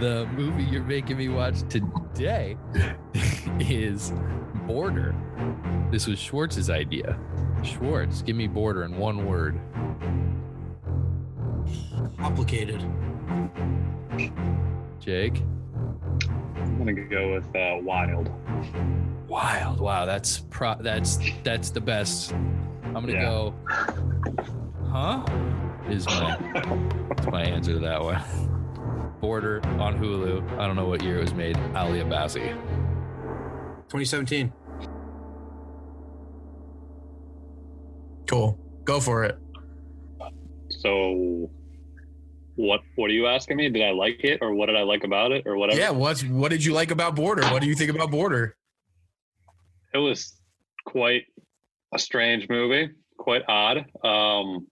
the movie you're making me watch today is Border. This was Schwartz's idea. Schwartz, give me Border in one word. Complicated. Jake. I'm gonna go with uh, Wild. Wild. Wow, that's pro- that's that's the best. I'm gonna Yeah. go. Huh? Is my is my answer to that one. Border on Hulu. I don't know what year it was made. Ali Abbasi. 2017. Cool. Go for it. So, what what are you asking me? Did I like it, or what did I like about it, or whatever? Yeah. What's what did you like about Border? What do you think about Border? it was quite a strange movie, quite odd. Um,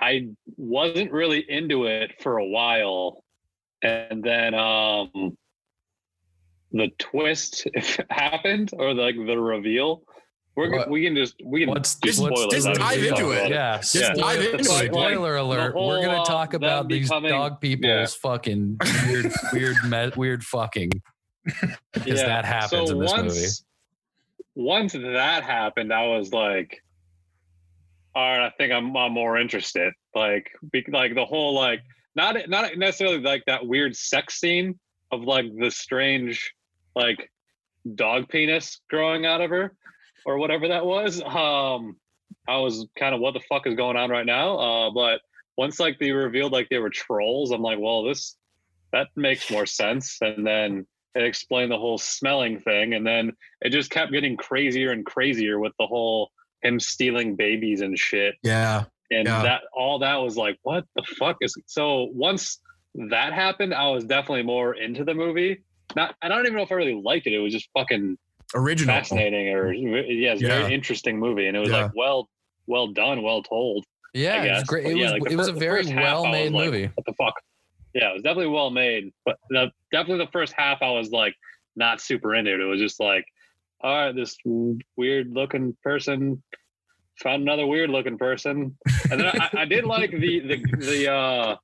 I wasn't really into it for a while, and then um, the twist happened, or like the reveal. We're we can just we can what's- do just- spoilers. just dive into fuck it. Yeah, Just Yeah. dive into It's it. like- like, Spoiler alert: the We're gonna talk uh, about these becoming- dog people's fucking weird, weird, me- weird fucking. Because that happens in this once, movie. Once that happened, I was like, all right, I think I'm, I'm more interested. Like, be, like the whole like not not necessarily like that weird sex scene of like the strange like dog penis growing out of her or whatever that was. Um, I was kind of what the fuck is going on right now. Uh, but once like they revealed like they were trolls, I'm like, well, this that makes more sense. And then it explained the whole smelling thing, and then it just kept getting crazier and crazier with the whole him stealing babies and shit. Yeah. And Yeah. that all that was like, what the fuck is so once that happened, I was definitely more into the movie. Not I don't even know if I really liked it. It was just fucking Original. fascinating or yeah, it's a Yeah. very interesting movie. And it was Yeah. like well well done, well told. Yeah, it was great. It yeah, was like the it was a very first half, I was well made like, movie. What the fuck? Yeah, it was definitely well made. But the, definitely the first half I was like not super into it. It was just like, all right, this weird looking person found another weird looking person. And then I, I did like the the the uh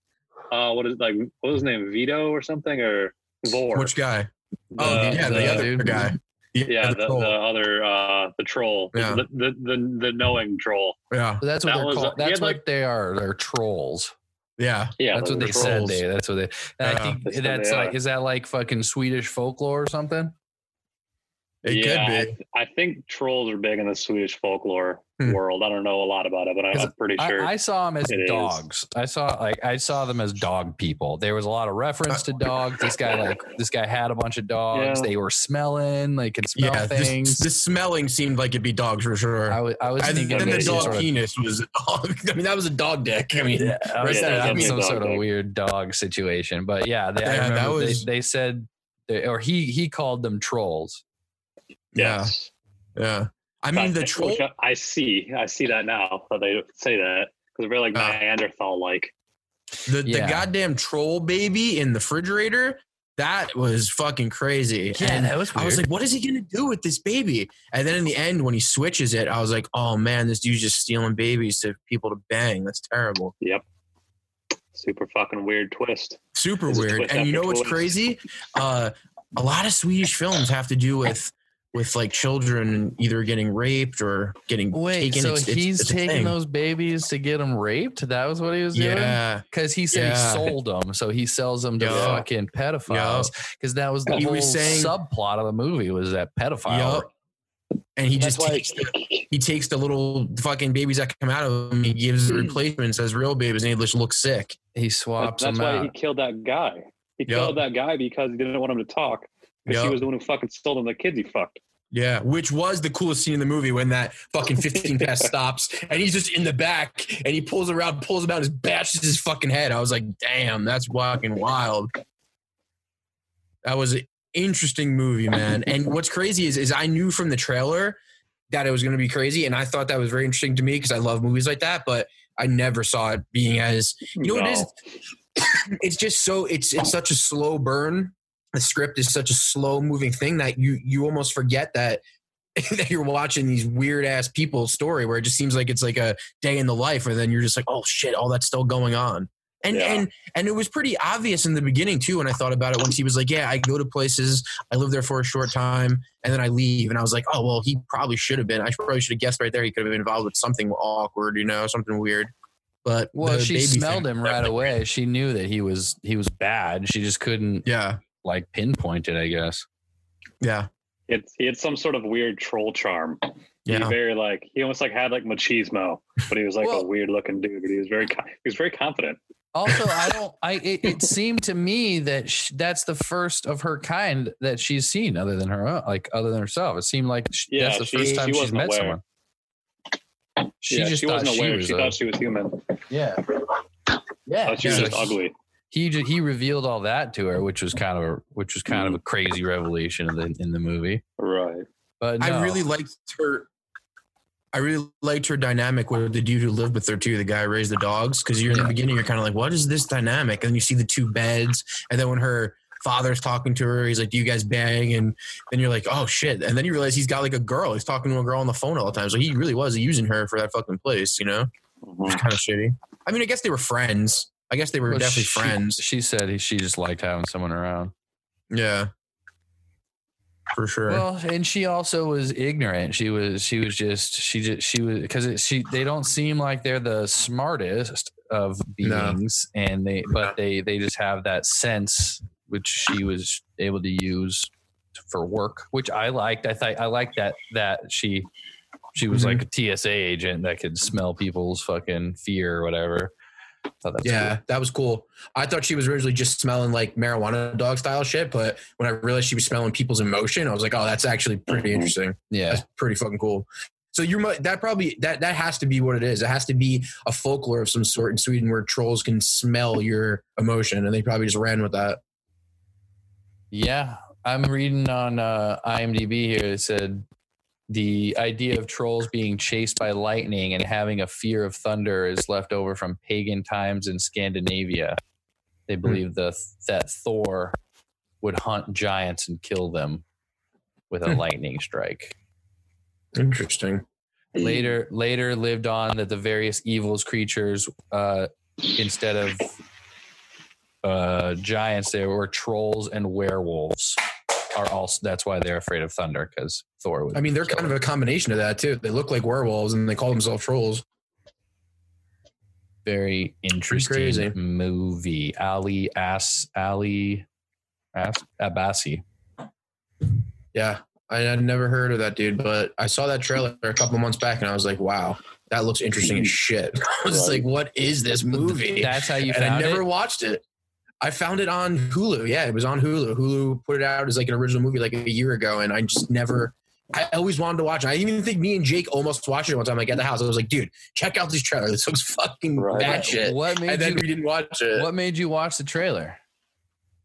uh what is it, like what was his name? Vito or something or Vore. Which guy? The- oh, yeah, the, the other dude. guy. yeah, the, troll. the other uh the troll. Yeah. The, the the the knowing troll. yeah, But that's what that they're was- called. That's what like- they are. They're trolls. yeah. Yeah, that's what the they said. They. That's what they. And I think That's that's like. are. Is that like fucking Swedish folklore or something? It yeah, could be. I, I think trolls are big in the Swedish folklore Hmm. world. I don't know a lot about it, but I'm pretty sure. I, I saw them as it is. dogs. I saw like I saw them as dog people. There was a lot of reference to dogs. This guy like this guy had a bunch of dogs. Yeah. They were smelling. They could smell Yeah, things. this, the smelling seemed like it'd be dogs for sure. I was I was and thinking then the maybe some dog sort of- penis was a dog. I mean, that was a dog dick. I mean, Yeah, I was Yeah, thinking definitely some dog sort of weird dog situation. But yeah, they, I that was- they, they said, or he he called them trolls. Yes. yeah. I mean, the troll. I- I see. I see that now that they say that because they're like Uh, Neanderthal like. The, Yeah. the goddamn troll baby in the refrigerator, that was fucking crazy. and that was I was like, what is he going to do with this baby? And then in the end, when he switches it, I was like, oh man, this dude's just stealing babies to people to bang. That's terrible. Yep. Super fucking weird twist. Super It's weird. twist And you after know what's twist. crazy? Uh, a lot of Swedish films have to do with with like children either getting raped or getting Wait, taken. so It's- it's- he's it's a taking those babies to get them raped? That was what he was doing? Yeah. Because he said Yeah. he sold them, so he sells them to Yeah. fucking pedophiles. Because that was the He whole was saying- subplot of the movie was that pedophile. Yup. And he That's just takes the, he takes the little fucking babies that come out of him. He gives the replacements as real babies, and they just look sick. He swaps That's them why out. he killed that guy. He Yep. killed that guy because he didn't want him to talk. Because he Yep. was the one who fucking stole them the kids he fucked. Yeah, which was the coolest scene in the movie when that fucking 15 pass stops and he's just in the back and he pulls around, pulls him out, and just bashes his fucking head. I was like, damn, that's fucking wild. That was an interesting movie, man. And what's crazy is, is I knew from the trailer that it was going to be crazy, and I thought that was very interesting to me because I love movies like that. But I never saw it being as you know what it is. It's just so it's it's such a slow burn. The script is such a slow moving thing that you you almost forget that that you're watching these weird ass people's story where it just seems like it's like a day in the life, and then you're just like, oh shit, all that's still going on. And Yeah. and and it was pretty obvious in the beginning too. When I thought about it, once he was like, "Yeah, I go to places, I live there for a short time, and then I leave," and I was like, "Oh well, he probably should have been. I probably should have guessed right there. He could have been involved with something awkward, you know, something weird." But Well, she smelled thing- him right away. She knew that he was he was bad. She just couldn't Yeah, like pinpointed. I guess. yeah, It's he had some sort of weird troll charm. He yeah. very like he almost like had like machismo, but he was like Well- a weird looking dude. But he was very he was very confident. Also, I don't. I it, it seemed to me that sh- that's the first of her kind that she's seen, other than her own, like other than herself. It seemed like sh- Yeah, that's the she- first time she she's wasn't met aware. someone. She yeah, just she thought wasn't aware. she was. she a- thought she was human. yeah. Yeah, Thought she was just ugly. He ju- he revealed all that to her, which was kind of a which was kind of a crazy revelation in the in the movie. Right. But no. I really liked her. I really liked her dynamic with the dude who lived with her too. The guy who raised the dogs. Because you're in Yeah. the beginning, you're kind of like, "What is this dynamic?" And then you see the two beds, and then when her father's talking to her, he's like, "Do you guys bang?" And then you're like, "Oh shit!" And then you realize he's got like a girl. He's talking to a girl on the phone all the time. So he really was using her for that fucking place. You know, mm-hmm. it's kind of shitty. I mean, I guess they were friends. I guess they were Well, definitely she- friends. She said he, she just liked having someone around. Yeah, for sure. Well, and she also was ignorant. She was she was just she just she was because she they don't seem like they're the smartest of No. beings, and they but they they just have that sense which she was able to use for work, which I liked. I thought I liked that that she she was Mhm. like a TSA agent that could smell people's fucking fear or whatever. Yeah, cool. that was cool. I thought she was originally just smelling like marijuana dog style shit, but when I realized she was smelling people's emotion, I was like, oh, that's actually pretty Mhm. interesting. yeah. That's pretty fucking cool. So you're that probably that that has to be what it is. It has to be a folklore of some sort in Sweden where trolls can smell your emotion, and they probably just ran with that. Yeah, I'm reading on uh, IMDb here. It said the idea of trolls being chased by lightning and having a fear of thunder is left over from pagan times in Scandinavia. They believe the that Thor would hunt giants and kill them with a Hmm. lightning strike. Interesting. Later, later lived on that the various evils creatures, uh, instead of uh, giants, there were trolls and werewolves. Are also that's why they're afraid of thunder because Thor would. I mean, they're kind of a combination of that too. They look like werewolves and they call themselves trolls. very interesting crazy. movie. Ali Ass Ali As Abbasi. Yeah, I had never heard of that dude, but I saw that trailer a couple months back and I was like, wow, that looks interesting as shit. I was Right. like, what is this movie? That's how you and I never it. watched it. I found it on Hulu. Yeah, it was on Hulu. Hulu put it out as like an original movie like a year ago, and I just never. I always wanted to watch it. I even think me and Jake almost watched it one time. Like at the house, I was like, "Dude, check out this trailer. This looks fucking Right. bad shit." What made And then you? we didn't watch it. What made you watch the trailer?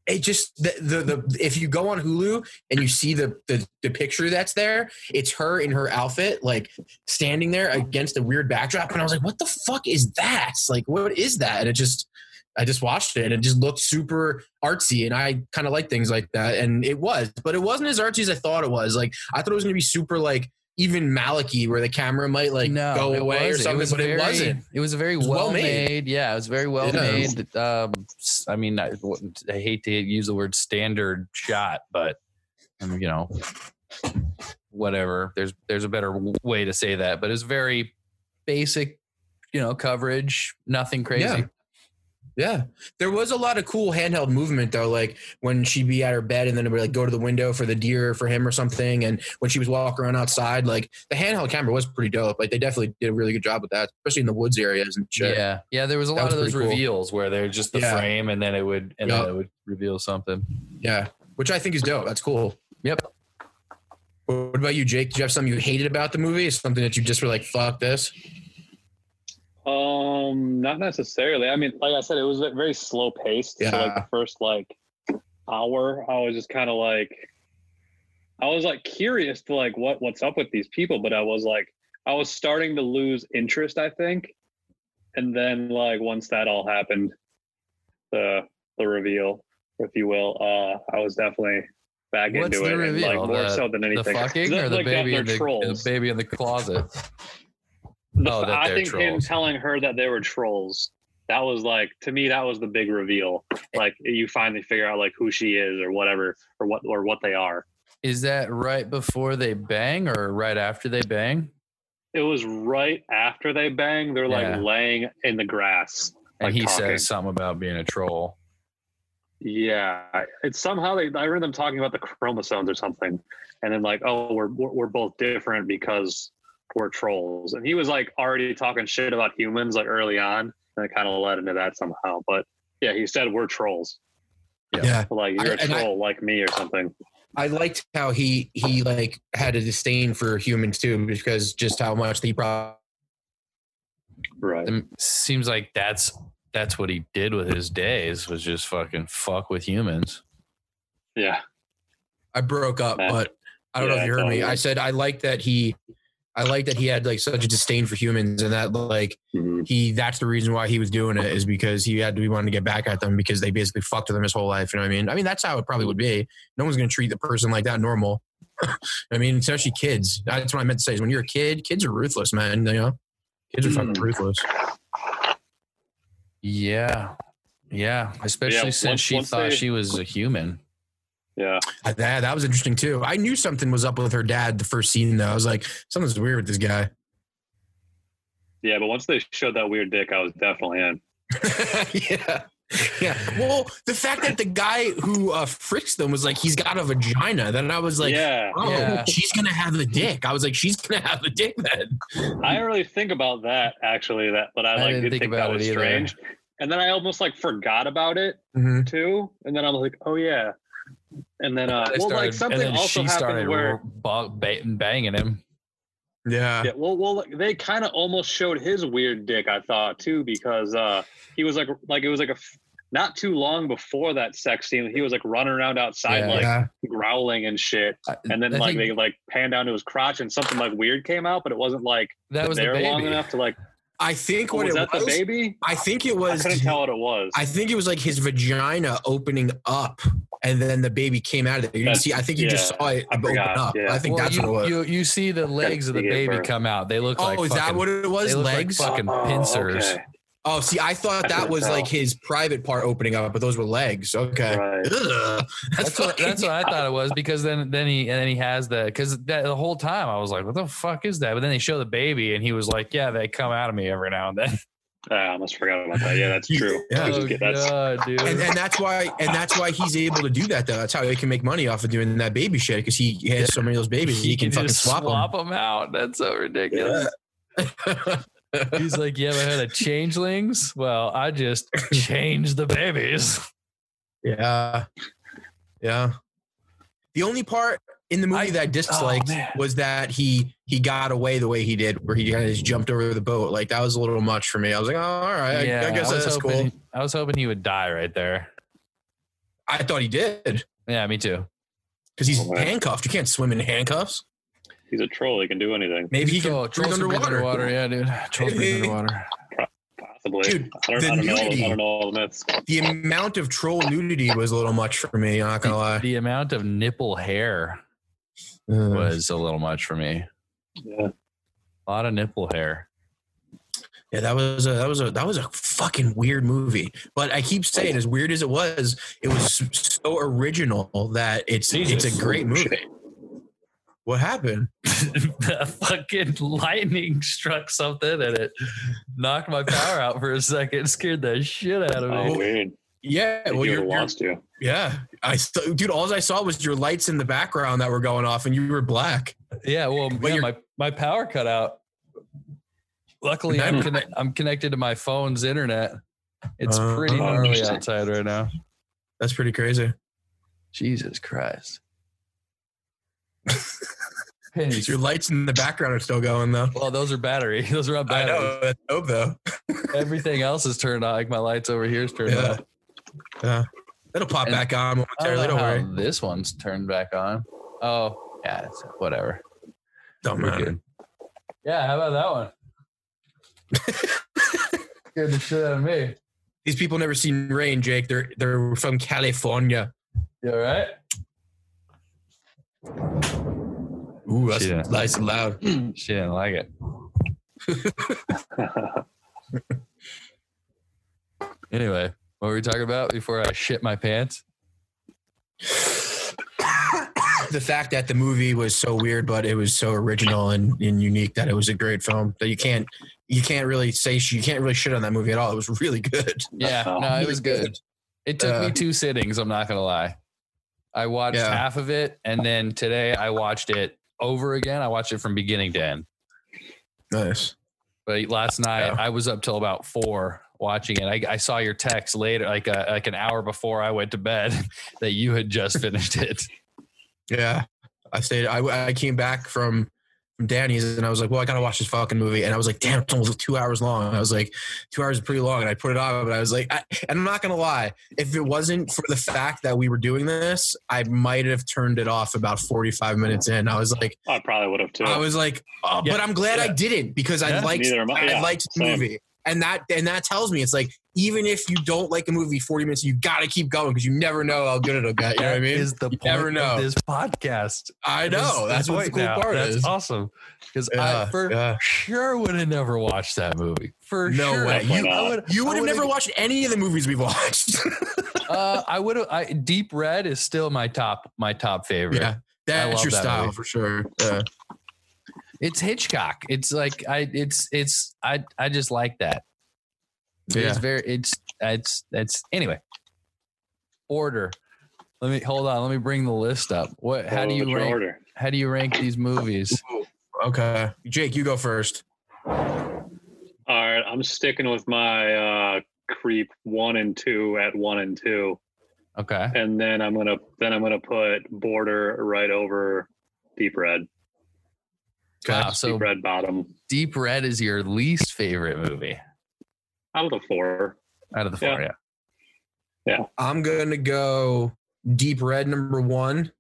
It just the, the the if you go on Hulu and you see the, the the picture that's there, it's her in her outfit, like standing there against a weird backdrop, and I was like, "What the fuck is that? Like, what is that?" And it just, I just watched it, and it just looked super artsy, and I kind of like things like that, and it was, but it wasn't as artsy as I thought it was. Like, I thought it was gonna be super like even Malachi, where the camera might like go it away or was- something, but very, it wasn't. It was a very was well well-made. made. Yeah, it was very well Yeah. made. Um, I mean, I, I hate to use the word standard shot, but um, you know, whatever. There's there's a better way to say that, but it's very basic. You know, coverage, nothing crazy. Yeah. Yeah, there was a lot of cool handheld movement though. Like when she'd be at her bed and then it would like go to the window for the deer for him or something. And when she was walking around outside, like the handheld camera was pretty dope. Like they definitely did a really good job with that, especially in the woods areas and shit. Yeah, yeah. There was a That lot was of those cool. reveals where they're just the Yeah. frame, and then it would, and Yup. then it would reveal something. Yeah, which I think is dope. That's cool. Yep. What about you, Jake? Did you have something you hated about the movie? Something that you just were like, "Fuck this." Um, not necessarily. I mean, like I said, it was very slow paced. So like the first like hour, I was just kind of like, I was like curious to like what what's up with these people, but I was like, I was starting to lose interest. I think, and then like once that all happened, the the reveal, if you will, uh, I was definitely back What's into the it, reveal? like more The- so than anything. The fucking or the like, baby in the, the baby in the closet. The- Oh, I think him telling her that they were trolls that was like to me that was the big reveal. Eh. Like you finally figure out like who she is or whatever or what or what they are. Is that right before they bang or right after they bang? It was right after they bang. They're like laying in the grass. And Like he talking. says something about being a troll. Yeah, it's somehow they. I remember them talking about the chromosomes or something, and then like, oh, we're we're both different because we're trolls. And he was like already talking shit about humans like early on, and it kind of led into that somehow. But yeah, he said we're trolls. Yeah. Yeah. Like you're I- a and I- troll like me or something. I liked how he he like had a disdain for humans too, because just how much he probably Right. It seems like that's that's what he did with his days was just fucking fuck with humans. Yeah. I broke up, Yeah. but I don't know if you heard me. totally. I said I like that he I like that he had like such a disdain for humans and that like Mhm. he that's the reason why he was doing it is because he had to be wanting to get back at them because they basically fucked with him his whole life. You know what I mean? I mean that's how it probably would be. No one's gonna treat the person like that normal. I mean, especially kids. That's what I meant to say is when you're a kid, kids are ruthless, man. You know? Kids are fucking Mm. ruthless. Yeah. Yeah. Especially Yeah, since once- she once thought they- she was a human. Yeah. Uh, That that was interesting too. I knew something was up with her dad the first scene though. I was like, something's weird with this guy. Yeah. But once they showed that weird dick, I was definitely in. yeah. Yeah. Well, the fact that the guy who uh, fricks them was like, he's got a vagina. Then I was like, yeah. oh, Yeah. she's going to have a dick. I was like, she's going to have a dick then. I didn't really think about that actually. That, but I I like didn't did think think, about that it was either. strange. And then I almost like forgot about it Mhm. too. And then I was like, oh yeah. And then uh, They well, started- like something and then also she started happened where banging him. Yeah. yeah, well, well, they kind of almost showed his weird dick. I thought too because uh, he was like, like it was like a not too long before that sex scene. He was like running around outside, Yeah. like yeah. growling and shit. And then I like think they like pan down to his crotch and something like weird came out, but it wasn't like that was the there long enough to like. I think what was it that was, the baby? I think it was. I was, couldn't tell what it was. I think it was like his vagina opening up and then the baby came out of it. You see, I think you just saw it I open forgot, up. yeah. I think Well, that's you, what it was. You, you see the legs of the baby birth. come out. They look oh, like Oh, is that what it was? they look like Legs? fucking Oh, pincers. okay. Oh, see, I thought that was tell. like his private part opening up, but those were legs. Okay. Right. Ugh. That's what, that's what I thought it was because then then he and then he has the because the whole time I was like what the fuck is that but then they show the baby and he was like yeah they come out of me every now and then Ah, I almost forgot about that. Yeah, that's true. Yeah. Oh get- that's- god dude and, and that's why and that's why he's able to do that though. That's how he can make money off of doing that baby shit because he has so many of those babies. He, can, fucking just swap, swap them out that's so ridiculous them. he's like you ever heard of changelings well I just changed the babies yeah, yeah. The only part in the movie I- that I disliked oh, was that he he got away the way he did, where he kind of just jumped over the boat. Like that was a little much for me. I was like, oh, all right, I- yeah I, guess was that's hoping cool. I was hoping he would die right there I thought he did yeah me too because he's Oh, handcuffed. You can't swim in handcuffs. He's a troll. He can do anything. Maybe he Troll- can trolls breathe can underwater. underwater yeah dude trolls breathe Hey. underwater Possibly. Dude, I don't, the I don't know. nudity. I don't know all the myths. The amount of troll nudity was a little much for me. I'm not gonna lie. the amount of nipple hair was a little much for me Yeah. a lot of nipple hair yeah, that was a that was a that was a fucking weird movie. But I keep saying, oh. as weird as it was, it was so original that it's it's a great movie. Shit. What happened? the fucking lightning struck something and it knocked my power out for a second, scared the shit out of Oh, me. weird. Yeah, I well, you you're, lost you. yeah. I st- dude, all I saw was your lights in the background that were going off, and you were black. Yeah, well, But yeah, my, my power cut out. Luckily, I'm, conne- I'm connected to my phone's internet. It's Uh, pretty oh, gnarly interesting. outside right now. That's pretty crazy. Jesus Christ. Pennies. Your lights in the background are still going though. Well, those are battery. Those are on I battery. know. That's dope though. Everything else is turned on. Like my lights over here is turned Yeah. on. Yeah, it'll pop And- back on I don't momentarily. Don't worry. this one's turned back on. Oh, yeah, it's, whatever. Don't We're matter. good. Yeah, how about that one? Scared the shit out of me. These people never seen rain, Jake. They're they're from California. You all right? Ooh, that's nice and loud. She didn't like it. Anyway, what were we talking about before I shit my pants? the fact that the movie was so weird, but it was so original and, and unique that it was a great film that you can't you can't really say sh- you can't really shit on that movie at all. It was really good. Yeah, Oh. no, it was good. It took Uh, me two sittings. I'm not gonna lie. I watched Yeah. half of it, and then today I watched it over again. I watched it from beginning to end. Nice. But last night Yeah. I was up till about four watching it. I, I saw your text later, like a, like an hour before I went to bed, that you had just finished it. Yeah, I stayed. I I came back from from Danny's and I was like, well, I gotta watch this fucking movie. And I was like, damn, it's almost two hours long. I was like, two hours is pretty long. And I put it on, but I was like, I, and I'm not gonna lie, if it wasn't for the fact that we were doing this, I might have turned it off about 45 minutes in. I was like, I probably would have too. I was like, oh, Yeah, but I'm glad I didn't because I liked Neither am I. I liked the same. movie. And that and that tells me it's like even if you don't like a movie 40 minutes, you gotta keep going because you never know how good it'll get. You know what I mean? is the You point never know. of this podcast. I know. That's what the cool now. part That's is. awesome. Because I Yeah, for yeah. sure would have never watched that movie. For No sure. way. You, would, you would have never watched any of the movies we've watched. Uh, I would have. I Deep Red is still my top my top favorite. yeah, that's your that style movie. for sure. Yeah. It's Hitchcock. It's like I. It's it's I. I just like that. Yeah. It's very. It's it's it's anyway. Order. Let me hold on. Let me bring the list up. What? How do you rank? order? How do you rank these movies? Okay, Jake, you go first. All right, I'm sticking with my uh, creep one and two at one and two, Okay. and then I'm gonna then I'm gonna put border right over deep red. Okay. Wow. So deep red bottom Deep Red is your least favorite movie out of the four. out of the four. Yeah. Yeah. I'm gonna go Deep Red number one,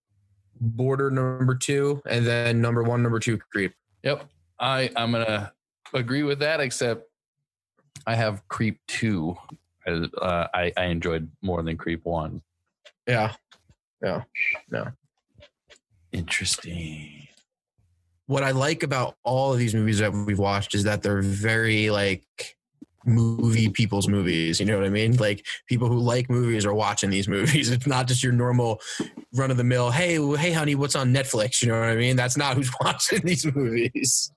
Border number two, and then number one, number two, Creep. Yep. I I'm gonna agree with that, except I have Creep two. as, Uh, I I enjoyed more than Creep one. Yeah. Yeah. Yeah. Interesting. What I like about all of these movies that we've watched is that they're very like movie people's movies. You know what I mean? Like people who like movies are watching these movies. It's not just your normal run of the mill. Hey, hey, honey, what's on Netflix? You know what I mean? That's not who's watching these movies.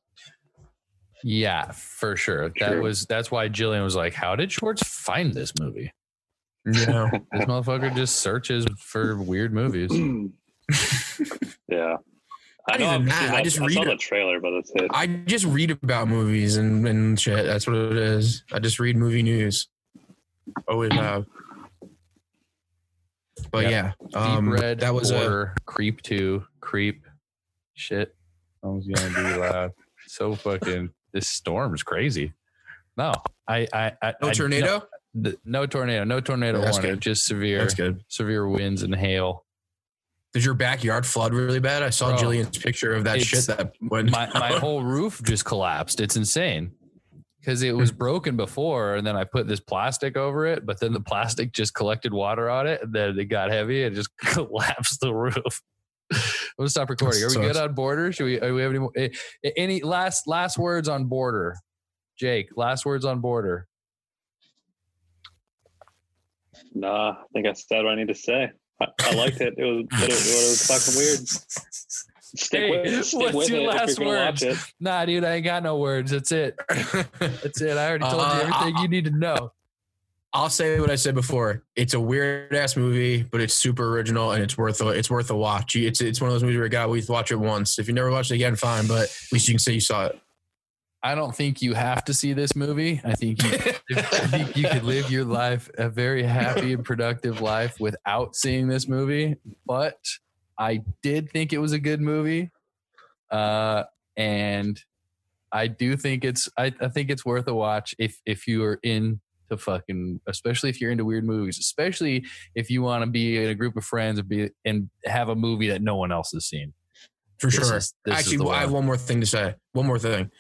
Yeah, for sure. That True. was that's why Jillian was like, "How did Schwartz find this movie? Yeah. This motherfucker just searches for weird movies." yeah. I, Not know even I've that, I just I read saw the trailer, but that's it. I just read about movies and, and shit. That's what it is. I just read movie news. Always have. But yeah, Deep um, Red, that was a Border, Creep two, Creep. Shit, I was gonna be loud. So fucking this storm's crazy. No, I I, I no I- tornado. No, no tornado, no tornado That's warning. good. Just severe, That's good. severe winds and hail. Did your backyard flood really bad? I saw Bro, Jillian's picture of that shit that went. My my whole roof just collapsed. It's insane because it was broken before, and then I put this plastic over it, but then the plastic just collected water on it, and then it got heavy and just collapsed the roof. I'm gonna stop recording. Are we good on border? Should we? Are we have any more, any last last words on border? Jake, last words on border. Nah, I think I said what I need to say. I, I liked it. It was, but it, it was fucking weird. Stick Hey, with it. Stick what's with your it last you're gonna watch words? Nah, dude, I ain't got no words. That's it. That's it. I already told Uh, you everything you need to know. I'll say what I said before. It's a weird ass movie, but it's super original and it's worth a, it's worth a watch. It's it's one of those movies where God, we watch it once. If you never watched it again, fine. But at least you can say you saw it. I don't think you have to see this movie. I think you, I think you could live your life a very happy and productive life without seeing this movie. But I did think it was a good movie, uh, and I do think it's I, I think it's worth a watch if if you are into fucking, especially if you're into weird movies, especially if you want to be in a group of friends and be and have a movie that no one else has seen. For This sure. is- Actually, I have one more thing to say. One more thing.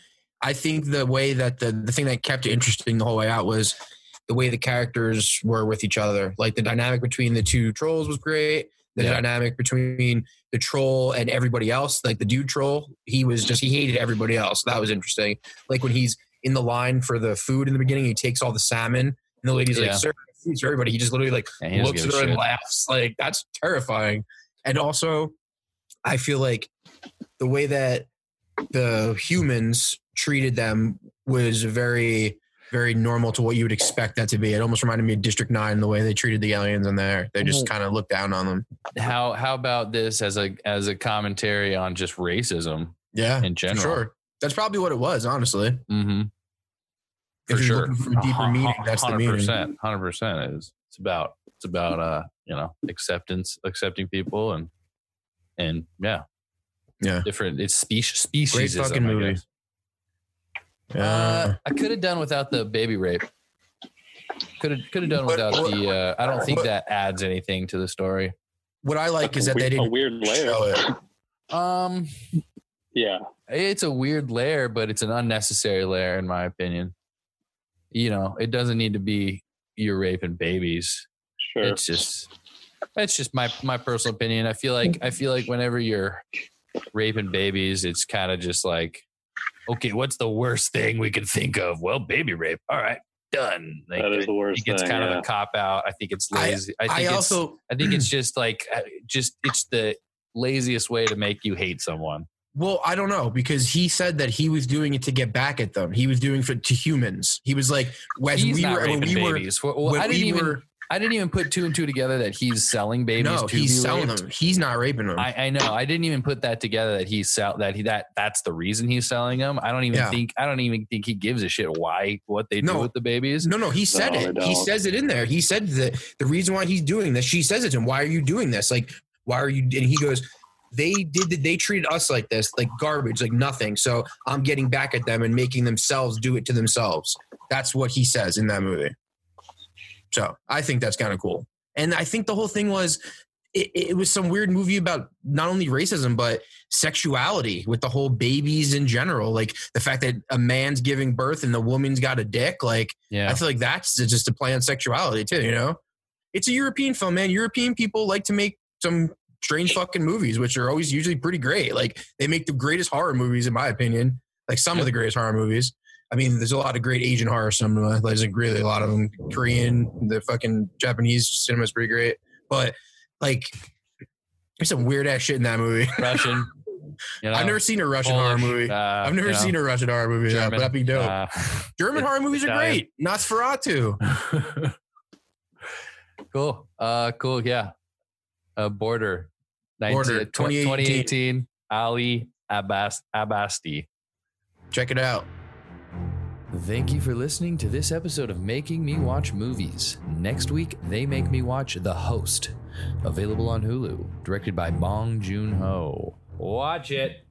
I think the way that the the thing that kept it interesting the whole way out was the way the characters were with each other. Like the dynamic between the two trolls was great. The Yeah. dynamic between the troll and everybody else, like the dude troll, he was just he hated everybody else. That was interesting. Like when he's in the line for the food in the beginning, he takes all the salmon, and the lady's Yeah. like, "Sir, for everybody. He just literally like And looks at her and laughs. Like that's terrifying. And also, I feel like the way that the humans treated them was very, very normal to what you would expect that to be. It almost reminded me of District Nine, the way they treated the aliens in there. They just kind of looked down on them. How how about this as a as a commentary on just racism Yeah, in general? sure. That's probably what it was, honestly. Mm-hmm. For If you're sure. looking for a deeper meaning, that's the meaning. percent. Hundred percent is. It's about it's about uh you know acceptance, accepting people, and and yeah, Yeah. different. It's species species. fucking movie. Uh, Uh, I could have done without the baby rape. Could have could have done What- without what- the. Uh, I don't think what- that adds anything to the story. what I like is that they weird, a didn't weird layer. show it. Um, Yeah. it's a weird layer, but it's an unnecessary layer in my opinion. You know, it doesn't need to be you're raping babies. Sure. It's just it's just my my personal opinion. I feel like I feel like whenever you're raping babies, it's kind of just like, okay, what's the worst thing we can think of? Well, baby rape. All right, done. Like, that is the I worst think it's thing. kind of a cop out. I think it's lazy. I, think I it's, also I think it's just like uh, just it's the laziest way to make you hate someone. Well, I don't know because he said that he was doing it to get back at them. He was doing for to humans. He was like, as He's we not were when raping we were. Well, when I didn't we even were I didn't even put two and two together that he's selling babies. no, to he's be selling raped. them. He's not raping them. I, I know. I didn't even put that together that he's sell that he that that's the reason he's selling them. I don't even Yeah. think I don't even think he gives a shit why what they do with the babies. no, no, he said No, it. He says it in there. He said that the reason why he's doing this. She says it to him. Why are you doing this? Like, why are you? And he goes, they did. They treated us like this, like garbage, like nothing. So I'm getting back at them and making themselves do it to themselves. That's what he says in that movie. So I think that's kind of cool. And I think the whole thing was it, it was some weird movie about not only racism but sexuality with the whole babies in general. Like the fact that a man's giving birth and the woman's got a dick. Like Yeah. I feel like that's just a play on sexuality too. You know, it's a European film, man. European people like to make some strange fucking movies, which are always usually pretty great. Like they make the greatest horror movies, in my opinion. Like some of the greatest horror movies. I mean, there's a lot of great Asian horror cinema. There's like really a lot of them. Korean, the fucking Japanese cinema is pretty great. But like, there's some weird ass shit in that movie. Russian. You know, I've never seen a Russian horror movie. uh, I've never you know, seen a Russian horror movie, German, that'd be dope. uh, German horror movies are great. Nosferatu. cool. Uh, cool. Yeah. Uh, Border. 19, Border, 2018. 2018. Ali Abbas Abasti. Check it out. Thank you for listening to this episode of Making Me Watch Movies. Next week, they make me watch The Host, available on Hulu, directed by Bong Joon Ho. Watch it.